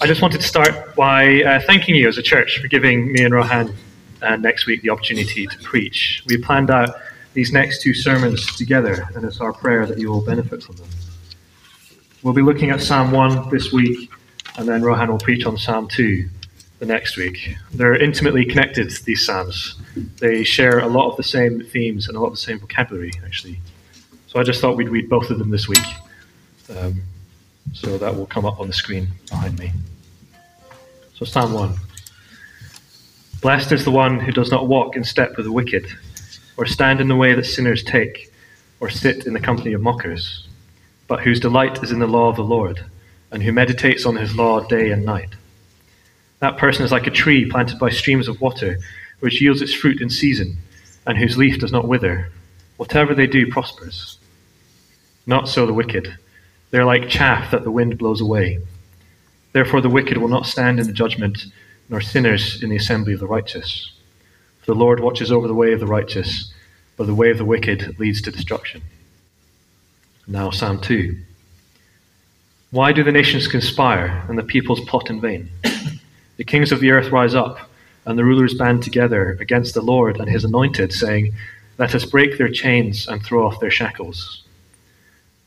I just wanted to start by uh, thanking you as a church for giving me and Rohan uh, next week the opportunity to preach. We planned out these next two sermons together, and it's our prayer that you will benefit from them. We'll be looking at Psalm 1 this week, and then Rohan will preach on Psalm 2 the next week. They're intimately connected, these Psalms. They share a lot of the same themes and a lot of the same vocabulary, actually. So I just thought we'd read both of them this week. Um, so that will come up on the screen behind me. So, Psalm 1. Blessed is the one who does not walk in step with the wicked, or stand in the way that sinners take, or sit in the company of mockers, but whose delight is in the law of the Lord, and who meditates on his law day and night. That person is like a tree planted by streams of water, which yields its fruit in season, and whose leaf does not wither. Whatever they do prospers. Not so the wicked. They are like chaff that the wind blows away. Therefore, the wicked will not stand in the judgment, nor sinners in the assembly of the righteous. For the Lord watches over the way of the righteous, but the way of the wicked leads to destruction. Now, Psalm 2. Why do the nations conspire and the peoples plot in vain? the kings of the earth rise up, and the rulers band together against the Lord and his anointed, saying, Let us break their chains and throw off their shackles.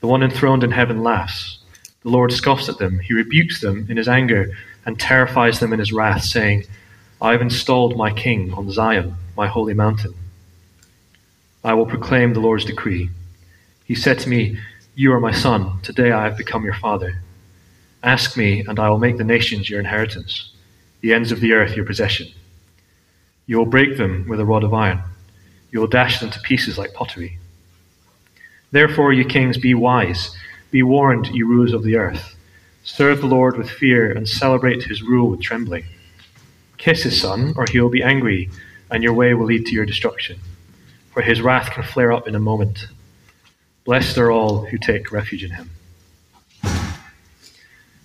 The one enthroned in heaven laughs. The Lord scoffs at them. He rebukes them in his anger and terrifies them in his wrath, saying, I have installed my king on Zion, my holy mountain. I will proclaim the Lord's decree. He said to me, You are my son. Today I have become your father. Ask me, and I will make the nations your inheritance, the ends of the earth your possession. You will break them with a rod of iron. You will dash them to pieces like pottery. Therefore, you kings, be wise. Be warned, you rulers of the earth. Serve the Lord with fear and celebrate his rule with trembling. Kiss his son, or he will be angry, and your way will lead to your destruction. For his wrath can flare up in a moment. Blessed are all who take refuge in him.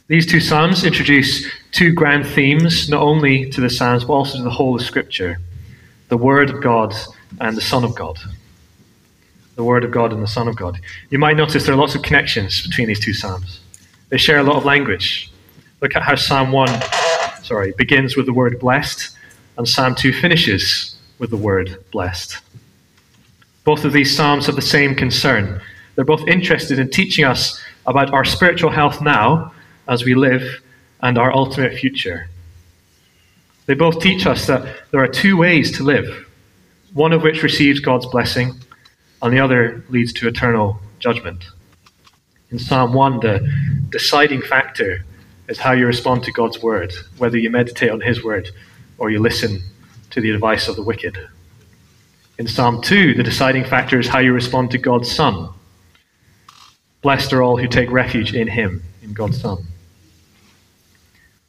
These two Psalms introduce two grand themes, not only to the Psalms, but also to the whole of Scripture the Word of God and the Son of God the Word of God and the Son of God. You might notice there are lots of connections between these two Psalms. They share a lot of language. Look at how Psalm 1 sorry, begins with the word blessed, and Psalm 2 finishes with the word blessed. Both of these Psalms have the same concern. They're both interested in teaching us about our spiritual health now as we live and our ultimate future. They both teach us that there are two ways to live, one of which receives God's blessing and the other leads to eternal judgment. In Psalm 1, the deciding factor is how you respond to God's word, whether you meditate on his word or you listen to the advice of the wicked. In Psalm 2, the deciding factor is how you respond to God's Son. Blessed are all who take refuge in him, in God's Son.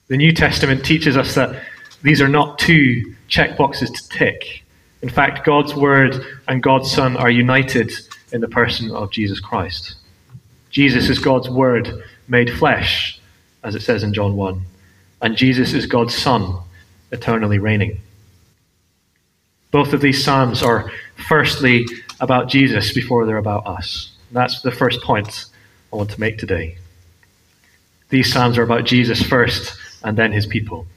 The New Testament teaches us that these are not two checkboxes to tick. In fact, God's Word and God's Son are united in the person of Jesus Christ. Jesus is God's Word made flesh, as it says in John 1, and Jesus is God's Son, eternally reigning. Both of these Psalms are firstly about Jesus before they're about us. that's the first point I want to make today. These Psalms are about Jesus first and then his people.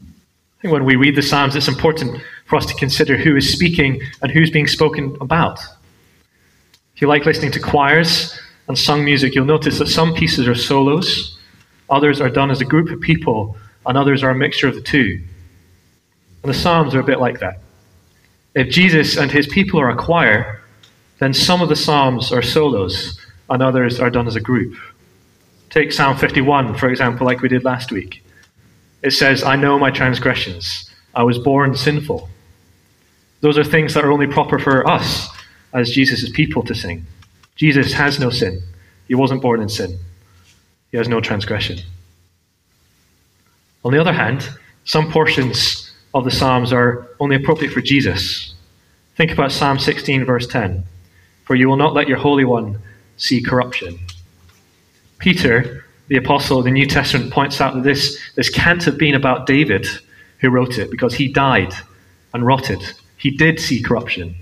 I think when we read the Psalms, it's important for us to consider who is speaking and who's being spoken about. If you like listening to choirs and sung music, you'll notice that some pieces are solos, others are done as a group of people, and others are a mixture of the two. And the Psalms are a bit like that. If Jesus and his people are a choir, then some of the Psalms are solos, and others are done as a group. Take Psalm 51, for example, like we did last week. It says, I know my transgressions. I was born sinful. Those are things that are only proper for us as Jesus' people to sing. Jesus has no sin. He wasn't born in sin. He has no transgression. On the other hand, some portions of the Psalms are only appropriate for Jesus. Think about Psalm 16, verse 10. For you will not let your Holy One see corruption. Peter the apostle of the New Testament points out that this, this can't have been about David who wrote it because he died and rotted. He did see corruption.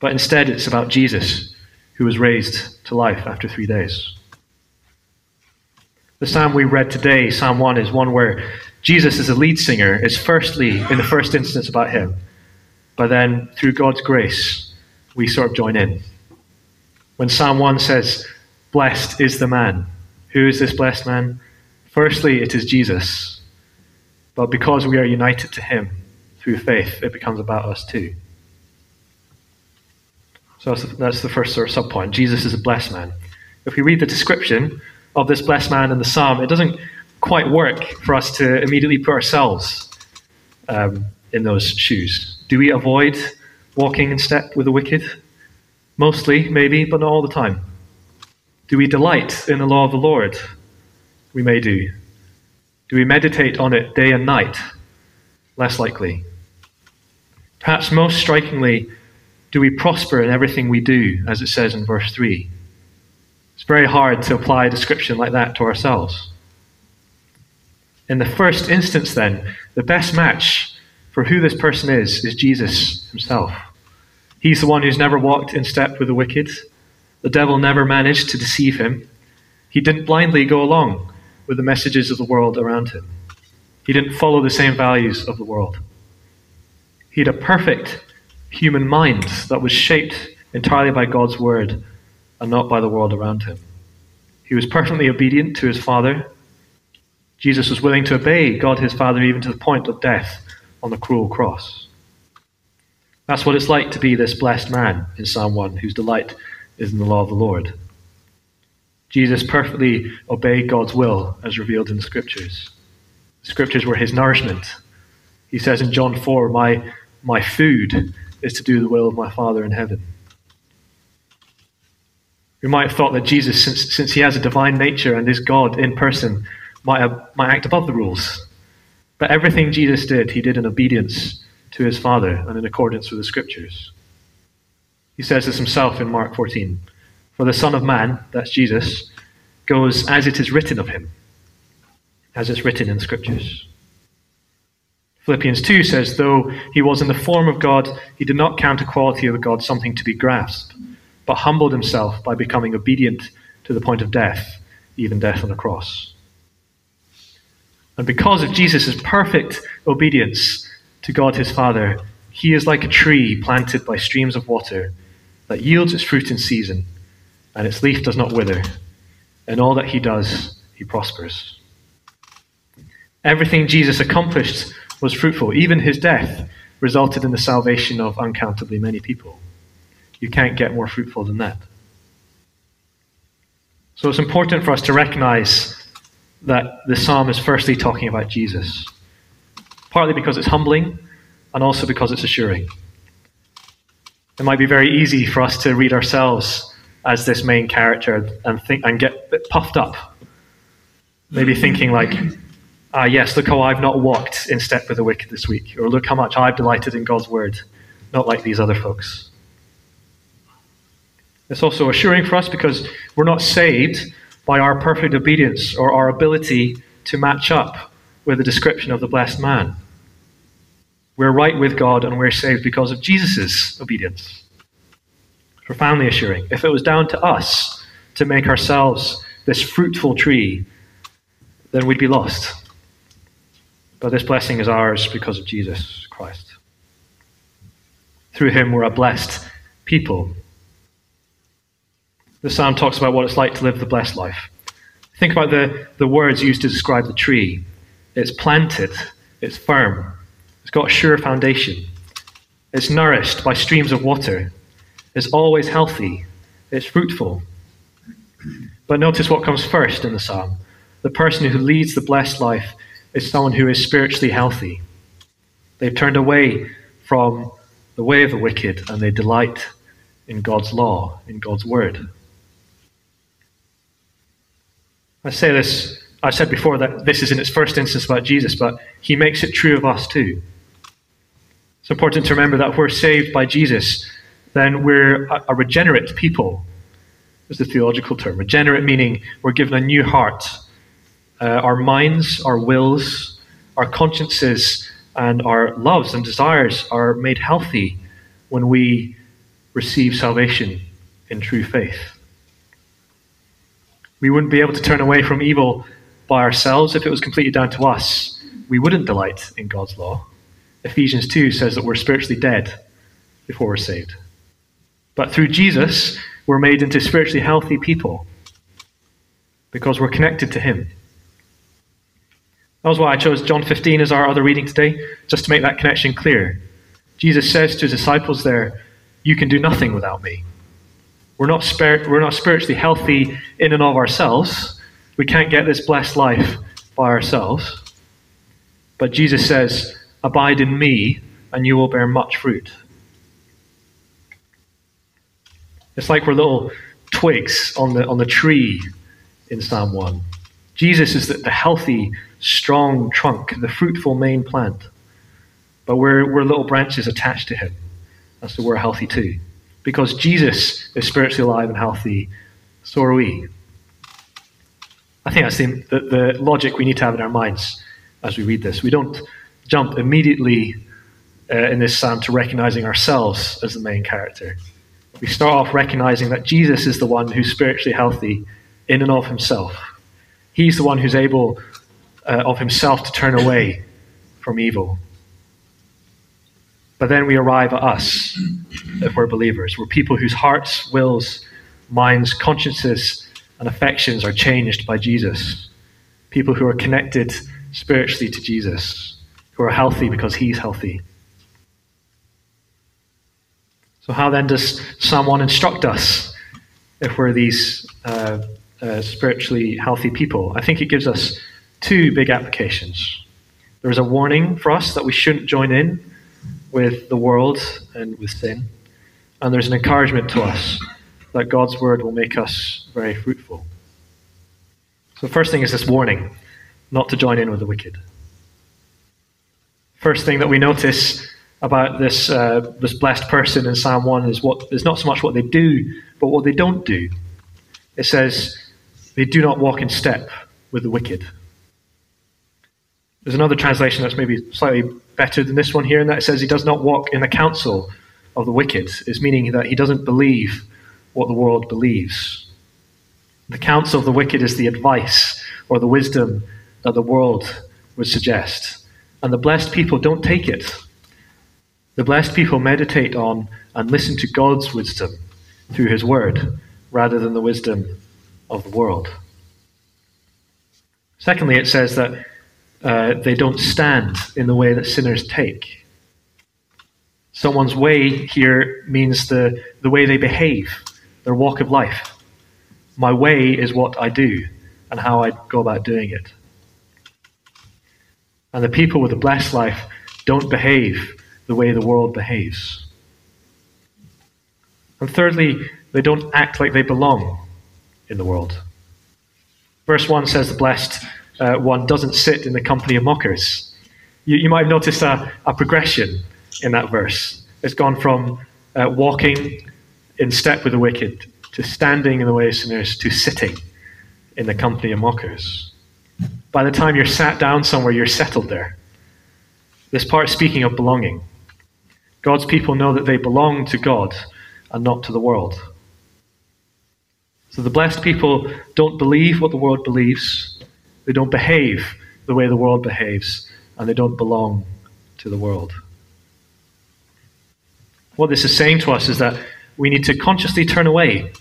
But instead, it's about Jesus who was raised to life after three days. The psalm we read today, Psalm 1, is one where Jesus, as a lead singer, is firstly, in the first instance, about him. But then, through God's grace, we sort of join in. When Psalm 1 says, Blessed is the man. Who is this blessed man? Firstly, it is Jesus. But because we are united to him through faith, it becomes about us too. So that's the first sort of subpoint. Jesus is a blessed man. If we read the description of this blessed man in the psalm, it doesn't quite work for us to immediately put ourselves um, in those shoes. Do we avoid walking in step with the wicked? Mostly, maybe, but not all the time. Do we delight in the law of the Lord? We may do. Do we meditate on it day and night? Less likely. Perhaps most strikingly, do we prosper in everything we do, as it says in verse 3? It's very hard to apply a description like that to ourselves. In the first instance, then, the best match for who this person is is Jesus himself. He's the one who's never walked in step with the wicked. The devil never managed to deceive him. He didn't blindly go along with the messages of the world around him. He didn't follow the same values of the world. He had a perfect human mind that was shaped entirely by God's word and not by the world around him. He was perfectly obedient to his Father. Jesus was willing to obey God his Father even to the point of death on the cruel cross. That's what it's like to be this blessed man in Psalm 1, whose delight is in the law of the Lord. Jesus perfectly obeyed God's will as revealed in the Scriptures. Scriptures were his nourishment. He says in John 4, My, my food is to do the will of my Father in heaven. We might have thought that Jesus, since, since he has a divine nature and is God in person, might, have, might act above the rules. But everything Jesus did, he did in obedience to his Father and in accordance with the Scriptures. He says this himself in Mark 14 For the Son of Man, that's Jesus, goes as it is written of him, as it's written in Scriptures. Philippians 2 says, Though he was in the form of God, he did not count equality with God something to be grasped, but humbled himself by becoming obedient to the point of death, even death on the cross. And because of Jesus' perfect obedience to God his Father, he is like a tree planted by streams of water that yields its fruit in season, and its leaf does not wither. In all that he does, he prospers. Everything Jesus accomplished was fruitful. Even his death resulted in the salvation of uncountably many people. You can't get more fruitful than that. So it's important for us to recognize that the psalm is firstly talking about Jesus, partly because it's humbling and also because it's assuring. It might be very easy for us to read ourselves as this main character and think and get puffed up, maybe thinking like, ah, yes, look how I've not walked in step with the wicked this week, or look how much I've delighted in God's word, not like these other folks. It's also assuring for us because we're not saved by our perfect obedience or our ability to match up with the description of the blessed man. We're right with God and we're saved because of Jesus' obedience. Profoundly assuring. If it was down to us to make ourselves this fruitful tree, then we'd be lost. But this blessing is ours because of Jesus Christ. Through him, we're a blessed people. The psalm talks about what it's like to live the blessed life. Think about the, the words used to describe the tree it's planted, it's firm, it's got a sure foundation, it's nourished by streams of water, it's always healthy, it's fruitful. But notice what comes first in the psalm. The person who leads the blessed life is someone who is spiritually healthy. They've turned away from the way of the wicked and they delight in God's law, in God's word. I say this, I've said before that this is in its first instance about Jesus, but he makes it true of us too. It's important to remember that we're saved by Jesus, then we're a, a regenerate people, is the theological term. Regenerate meaning we're given a new heart uh, our minds, our wills, our consciences, and our loves and desires are made healthy when we receive salvation in true faith. We wouldn't be able to turn away from evil by ourselves, if it was completely down to us, we wouldn't delight in God's law. Ephesians 2 says that we're spiritually dead before we're saved. But through Jesus, we're made into spiritually healthy people because we're connected to Him. That was why I chose John 15 as our other reading today, just to make that connection clear. Jesus says to his disciples there, You can do nothing without me. We're not, spirit, we're not spiritually healthy in and of ourselves. We can't get this blessed life by ourselves. But Jesus says, Abide in me, and you will bear much fruit. It's like we're little twigs on the, on the tree in Psalm 1. Jesus is the, the healthy, strong trunk, the fruitful main plant. But we're, we're little branches attached to him. That's so we're healthy too. Because Jesus is spiritually alive and healthy, so are we. I think that's the, the, the logic we need to have in our minds as we read this. We don't jump immediately uh, in this psalm to recognizing ourselves as the main character. We start off recognizing that Jesus is the one who's spiritually healthy in and of himself. He's the one who's able uh, of himself to turn away from evil. But then we arrive at us, if we're believers. We're people whose hearts, wills, minds, consciences, and affections are changed by Jesus. People who are connected spiritually to Jesus, who are healthy because he's healthy. So, how then does someone instruct us if we're these uh, uh, spiritually healthy people? I think it gives us two big applications. There's a warning for us that we shouldn't join in with the world and with sin. And there's an encouragement to us that God's word will make us very fruitful. So, the first thing is this warning not to join in with the wicked. First thing that we notice about this, uh, this blessed person in Psalm 1 is, what, is not so much what they do, but what they don't do. It says, they do not walk in step with the wicked. There's another translation that's maybe slightly better than this one here, and that says he does not walk in the counsel of the wicked, It's meaning that he doesn't believe what the world believes. The counsel of the wicked is the advice or the wisdom that the world would suggest. And the blessed people don't take it. The blessed people meditate on and listen to God's wisdom through his word rather than the wisdom of the world. Secondly, it says that uh, they don't stand in the way that sinners take. Someone's way here means the, the way they behave, their walk of life. My way is what I do and how I go about doing it. And the people with a blessed life don't behave the way the world behaves. And thirdly, they don't act like they belong in the world. Verse 1 says the blessed uh, one doesn't sit in the company of mockers. You, you might have noticed a, a, progression in that verse. It's gone from uh, walking in step with the wicked to standing in the way of sinners to sitting in the company of mockers. By the time you're sat down somewhere, you're settled there. This part is speaking of belonging. God's people know that they belong to God and not to the world. So the blessed people don't believe what the world believes, they don't behave the way the world behaves, and they don't belong to the world. What this is saying to us is that we need to consciously turn away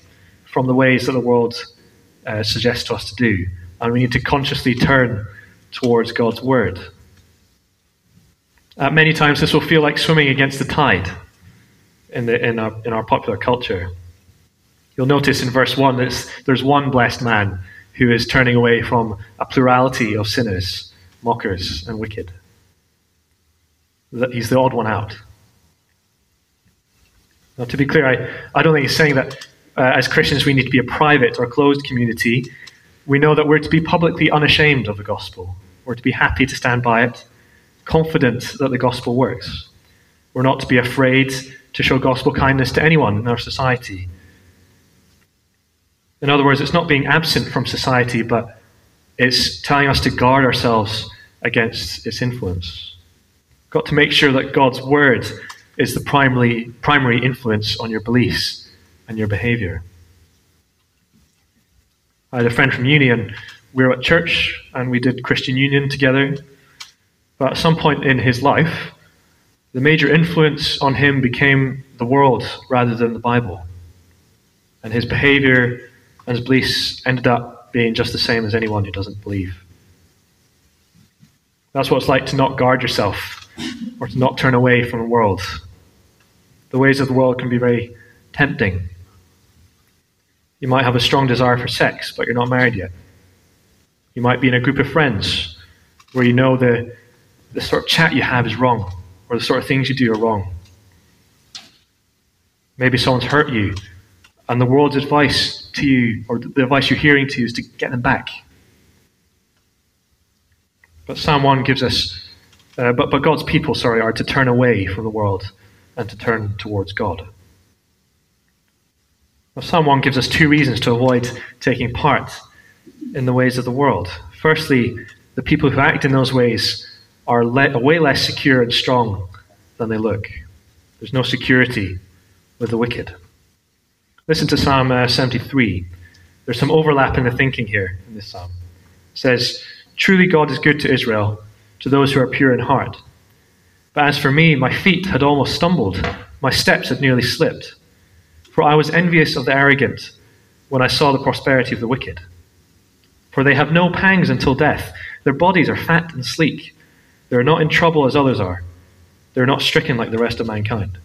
from the ways that the world uh, suggests to us to do, and we need to consciously turn towards God's word. Uh, many times this will feel like swimming against the tide in, the, in, our, in our popular culture. You'll notice in verse 1 that there's one blessed man who is turning away from a plurality of sinners, mockers, and wicked. He's the odd one out. Now, to be clear, I, I don't think he's saying that uh, as Christians we need to be a private or closed community. We know that we're to be publicly unashamed of the gospel. We're to be happy to stand by it, confident that the gospel works. We're not to be afraid to show gospel kindness to anyone in our society. In other words, it's not being absent from society, but it's telling us to guard ourselves against its influence. Got to make sure that God's word is the primary, primary influence on your beliefs and your behavior. I had a friend from Union we were at church and we did Christian Union together. But at some point in his life, the major influence on him became the world rather than the Bible. And his behavior and his beliefs ended up being just the same as anyone who doesn't believe. That's what it's like to not guard yourself or to not turn away from the world. The ways of the world can be very tempting. You might have a strong desire for sex, but you're not married yet. You might be in a group of friends where you know the, the sort of chat you have is wrong, or the sort of things you do are wrong. Maybe someone's hurt you, and the world's advice to you, or the advice you're hearing to you, is to get them back. But Psalm 1 gives us, uh, but, but God's people, sorry, are to turn away from the world and to turn towards God. Well, Psalm 1 gives us two reasons to avoid taking part in the ways of the world. Firstly, the people who act in those ways are le- way less secure and strong than they look. There's no security with the wicked. Listen to Psalm uh, 73. There's some overlap in the thinking here in this psalm. It says, Truly God is good to Israel, to those who are pure in heart. But as for me, my feet had almost stumbled, my steps had nearly slipped. For I was envious of the arrogant when I saw the prosperity of the wicked. For they have no pangs until death. Their bodies are fat and sleek. They are not in trouble as others are. They are not stricken like the rest of mankind.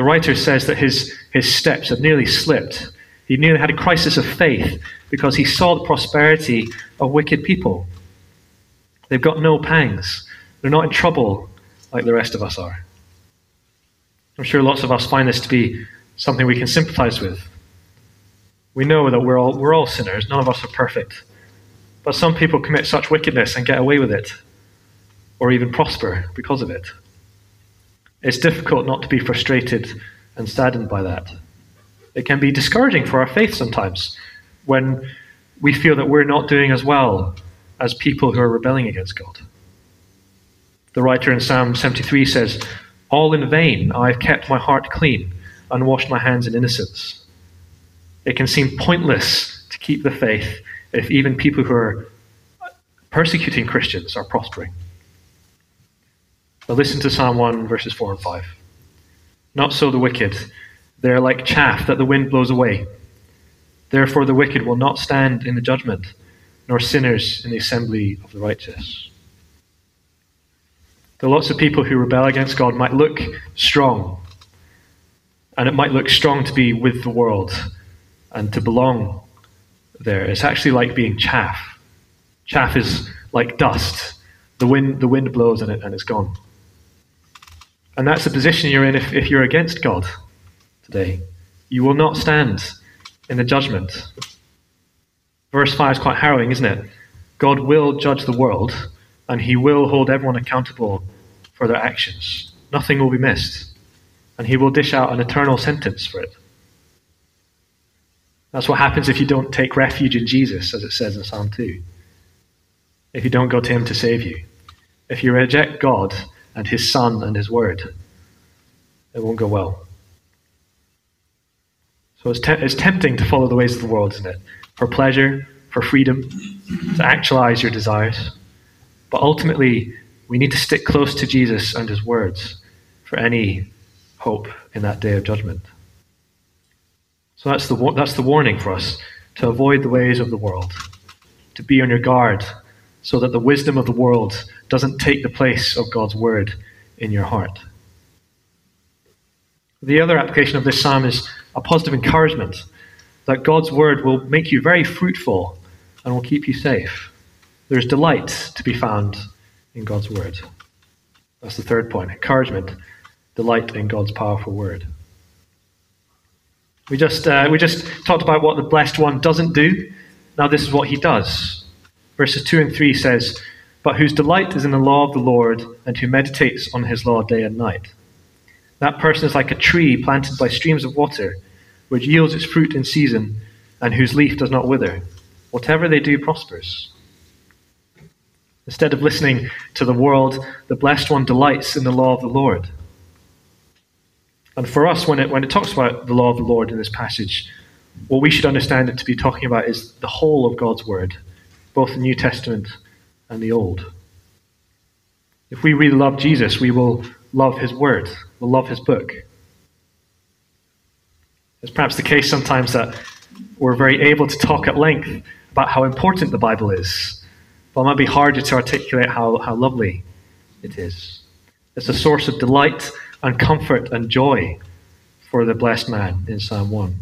The writer says that his, his steps had nearly slipped. He nearly had a crisis of faith because he saw the prosperity of wicked people. They've got no pangs. They're not in trouble like the rest of us are. I'm sure lots of us find this to be something we can sympathize with. We know that we're all, we're all sinners, none of us are perfect. But some people commit such wickedness and get away with it, or even prosper because of it. It's difficult not to be frustrated and saddened by that. It can be discouraging for our faith sometimes when we feel that we're not doing as well as people who are rebelling against God. The writer in Psalm 73 says, All in vain I have kept my heart clean and washed my hands in innocence. It can seem pointless to keep the faith if even people who are persecuting Christians are prospering. But listen to Psalm 1, verses 4 and 5. Not so the wicked. They are like chaff that the wind blows away. Therefore, the wicked will not stand in the judgment, nor sinners in the assembly of the righteous. The lots of people who rebel against God might look strong, and it might look strong to be with the world and to belong there. It's actually like being chaff. Chaff is like dust. The wind, the wind blows and, it, and it's gone. And that's the position you're in if, if you're against God today. You will not stand in the judgment. Verse 5 is quite harrowing, isn't it? God will judge the world and he will hold everyone accountable for their actions. Nothing will be missed. And he will dish out an eternal sentence for it. That's what happens if you don't take refuge in Jesus, as it says in Psalm 2. If you don't go to Him to save you. If you reject God and His Son and His Word, it won't go well. So it's, te- it's tempting to follow the ways of the world, isn't it? For pleasure, for freedom, to actualize your desires. But ultimately, we need to stick close to Jesus and His words for any hope in that day of judgment. So that's the, that's the warning for us to avoid the ways of the world, to be on your guard so that the wisdom of the world doesn't take the place of God's word in your heart. The other application of this psalm is a positive encouragement that God's word will make you very fruitful and will keep you safe. There's delight to be found in God's word. That's the third point encouragement, delight in God's powerful word. We just, uh, we just talked about what the blessed one doesn't do. Now, this is what he does. Verses 2 and 3 says, But whose delight is in the law of the Lord, and who meditates on his law day and night. That person is like a tree planted by streams of water, which yields its fruit in season, and whose leaf does not wither. Whatever they do prospers. Instead of listening to the world, the blessed one delights in the law of the Lord. And for us, when it, when it talks about the law of the Lord in this passage, what we should understand it to be talking about is the whole of God's Word, both the New Testament and the Old. If we really love Jesus, we will love His Word, we'll love His book. It's perhaps the case sometimes that we're very able to talk at length about how important the Bible is, but it might be harder to articulate how, how lovely it is. It's a source of delight and comfort and joy for the blessed man in Psalm 1.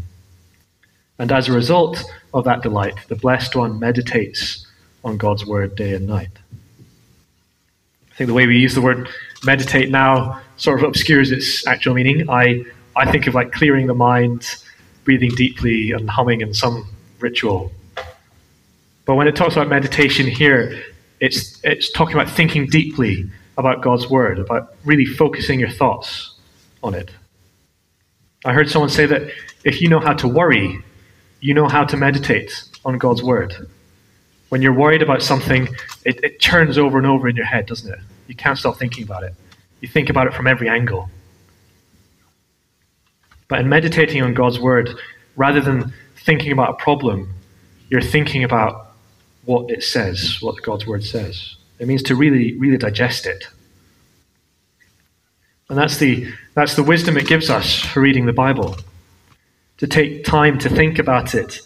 And as a result of that delight, the blessed one meditates on God's word day and night. I think the way we use the word meditate now sort of obscures its actual meaning. I, I think of like clearing the mind, breathing deeply, and humming in some ritual. But when it talks about meditation here, it's, it's talking about thinking deeply about God's word, about really focusing your thoughts on it. I heard someone say that if you know how to worry, you know how to meditate on God's word. When you're worried about something, it, it churns over and over in your head, doesn't it? You can't stop thinking about it. You think about it from every angle. But in meditating on God's word, rather than thinking about a problem, you're thinking about what it says, what God's word says. It means to really, really digest it. And that's the, that's the wisdom it gives us for reading the Bible to take time to think about it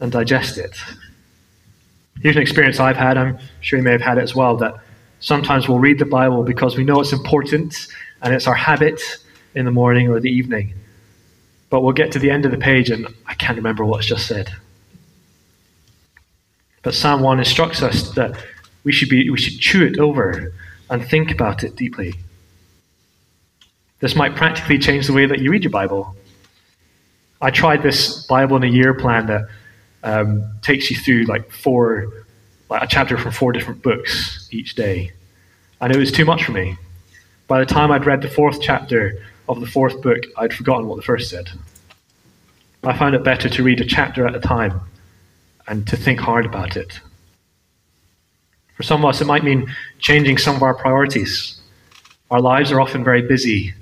and digest it. Here's an experience I've had. I'm sure you may have had it as well that sometimes we'll read the Bible because we know it's important and it's our habit in the morning or the evening. But we'll get to the end of the page and I can't remember what's just said. But Psalm 1 instructs us that we should, be, we should chew it over and think about it deeply. This might practically change the way that you read your Bible. I tried this Bible in a year plan that um, takes you through like four, like a chapter from four different books each day. And it was too much for me. By the time I'd read the fourth chapter of the fourth book, I'd forgotten what the first said. I found it better to read a chapter at a time and to think hard about it. For some of us, it might mean changing some of our priorities. Our lives are often very busy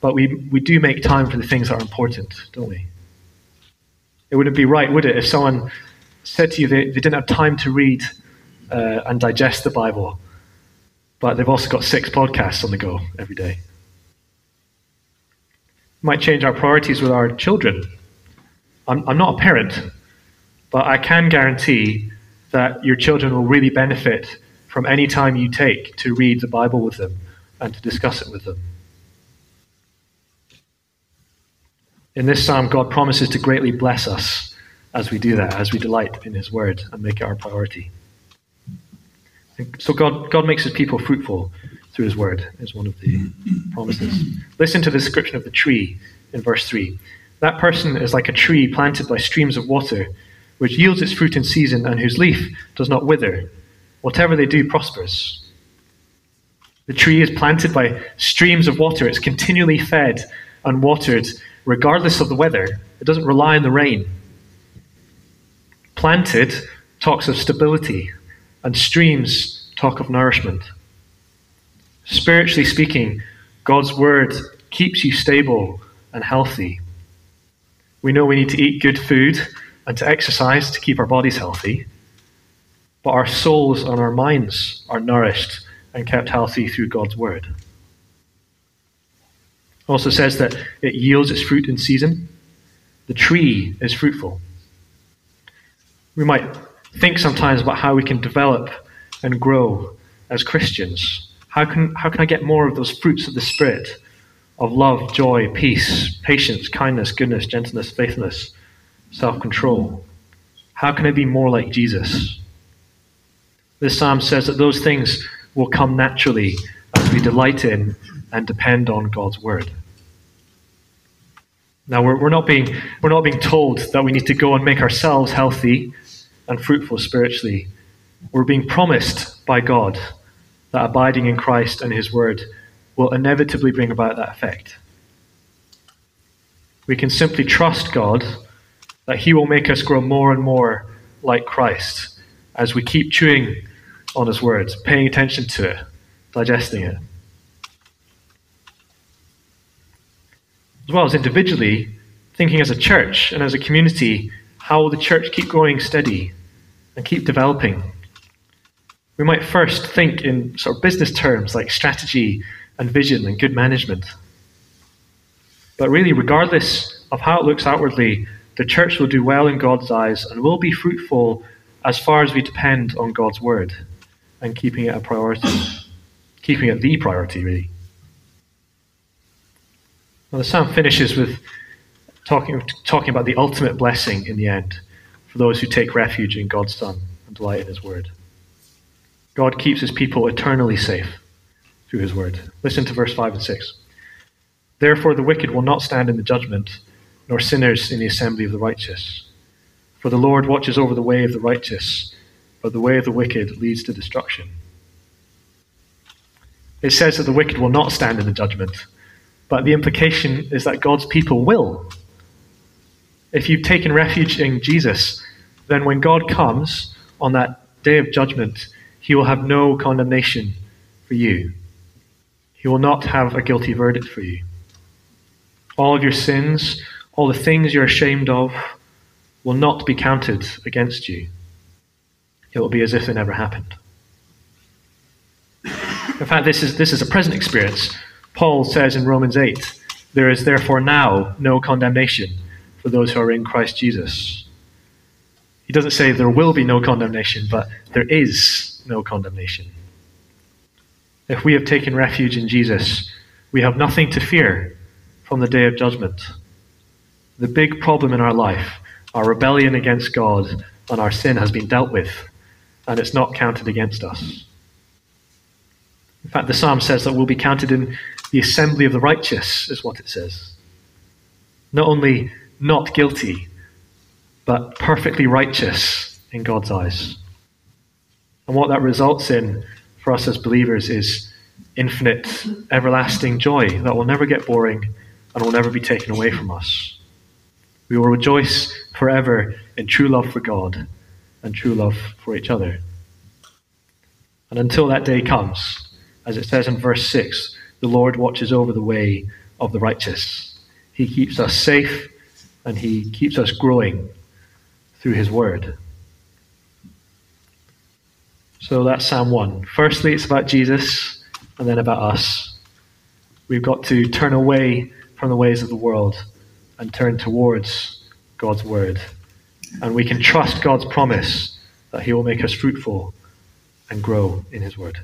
but we, we do make time for the things that are important, don't we? It wouldn't be right, would it, if someone said to you they, they didn't have time to read uh, and digest the Bible, but they've also got six podcasts on the go every day? Might change our priorities with our children. I'm, I'm not a parent, but I can guarantee that your children will really benefit from any time you take to read the Bible with them and to discuss it with them. In this psalm, God promises to greatly bless us as we do that, as we delight in His word and make it our priority. So God, God makes His people fruitful through His word, is one of the promises. Listen to the description of the tree in verse 3. That person is like a tree planted by streams of water, which yields its fruit in season and whose leaf does not wither. Whatever they do prospers. The tree is planted by streams of water. It's continually fed and watered regardless of the weather. It doesn't rely on the rain. Planted talks of stability, and streams talk of nourishment. Spiritually speaking, God's word keeps you stable and healthy. We know we need to eat good food and to exercise to keep our bodies healthy, but our souls and our minds are nourished and kept healthy through God's word also says that it yields its fruit in season. The tree is fruitful. We might think sometimes about how we can develop and grow as Christians. How can, how can I get more of those fruits of the Spirit of love, joy, peace, patience, kindness, goodness, gentleness, faithfulness, self control? How can I be more like Jesus? This psalm says that those things will come naturally as we delight in and depend on God's word. Now, we're, we're, not being, we're not being told that we need to go and make ourselves healthy and fruitful spiritually. We're being promised by God that abiding in Christ and His Word will inevitably bring about that effect. We can simply trust God that He will make us grow more and more like Christ as we keep chewing on His words, paying attention to it, digesting it. As well as individually thinking as a church and as a community, how will the church keep growing steady and keep developing? We might first think in sort of business terms like strategy and vision and good management. But really, regardless of how it looks outwardly, the church will do well in God's eyes and will be fruitful as far as we depend on God's word and keeping it a priority, keeping it the priority, really. Well, the psalm finishes with talking, talking about the ultimate blessing in the end for those who take refuge in God's Son and delight in His word. God keeps His people eternally safe through His word. Listen to verse 5 and 6. Therefore, the wicked will not stand in the judgment, nor sinners in the assembly of the righteous. For the Lord watches over the way of the righteous, but the way of the wicked leads to destruction. It says that the wicked will not stand in the judgment, but the implication is that God's people will. If you've taken refuge in Jesus, then when God comes on that day of judgment, he will have no condemnation for you. He will not have a guilty verdict for you. All of your sins, all the things you're ashamed of, will not be counted against you. It will be as if they never happened. In fact, this is, this is a present experience. Paul says in Romans 8, There is therefore now no condemnation for those who are in Christ Jesus. He doesn't say there will be no condemnation, but there is no condemnation. If we have taken refuge in Jesus, we have nothing to fear from the day of judgment. The big problem in our life, our rebellion against God and our sin, has been dealt with, and it's not counted against us. In fact, the psalm says that we'll be counted in the assembly of the righteous, is what it says. Not only not guilty, but perfectly righteous in God's eyes. And what that results in for us as believers is infinite, everlasting joy that will never get boring and will never be taken away from us. We will rejoice forever in true love for God and true love for each other. And until that day comes, as it says in verse 6, the Lord watches over the way of the righteous. He keeps us safe and He keeps us growing through His Word. So that's Psalm 1. Firstly, it's about Jesus and then about us. We've got to turn away from the ways of the world and turn towards God's Word. And we can trust God's promise that He will make us fruitful and grow in His Word.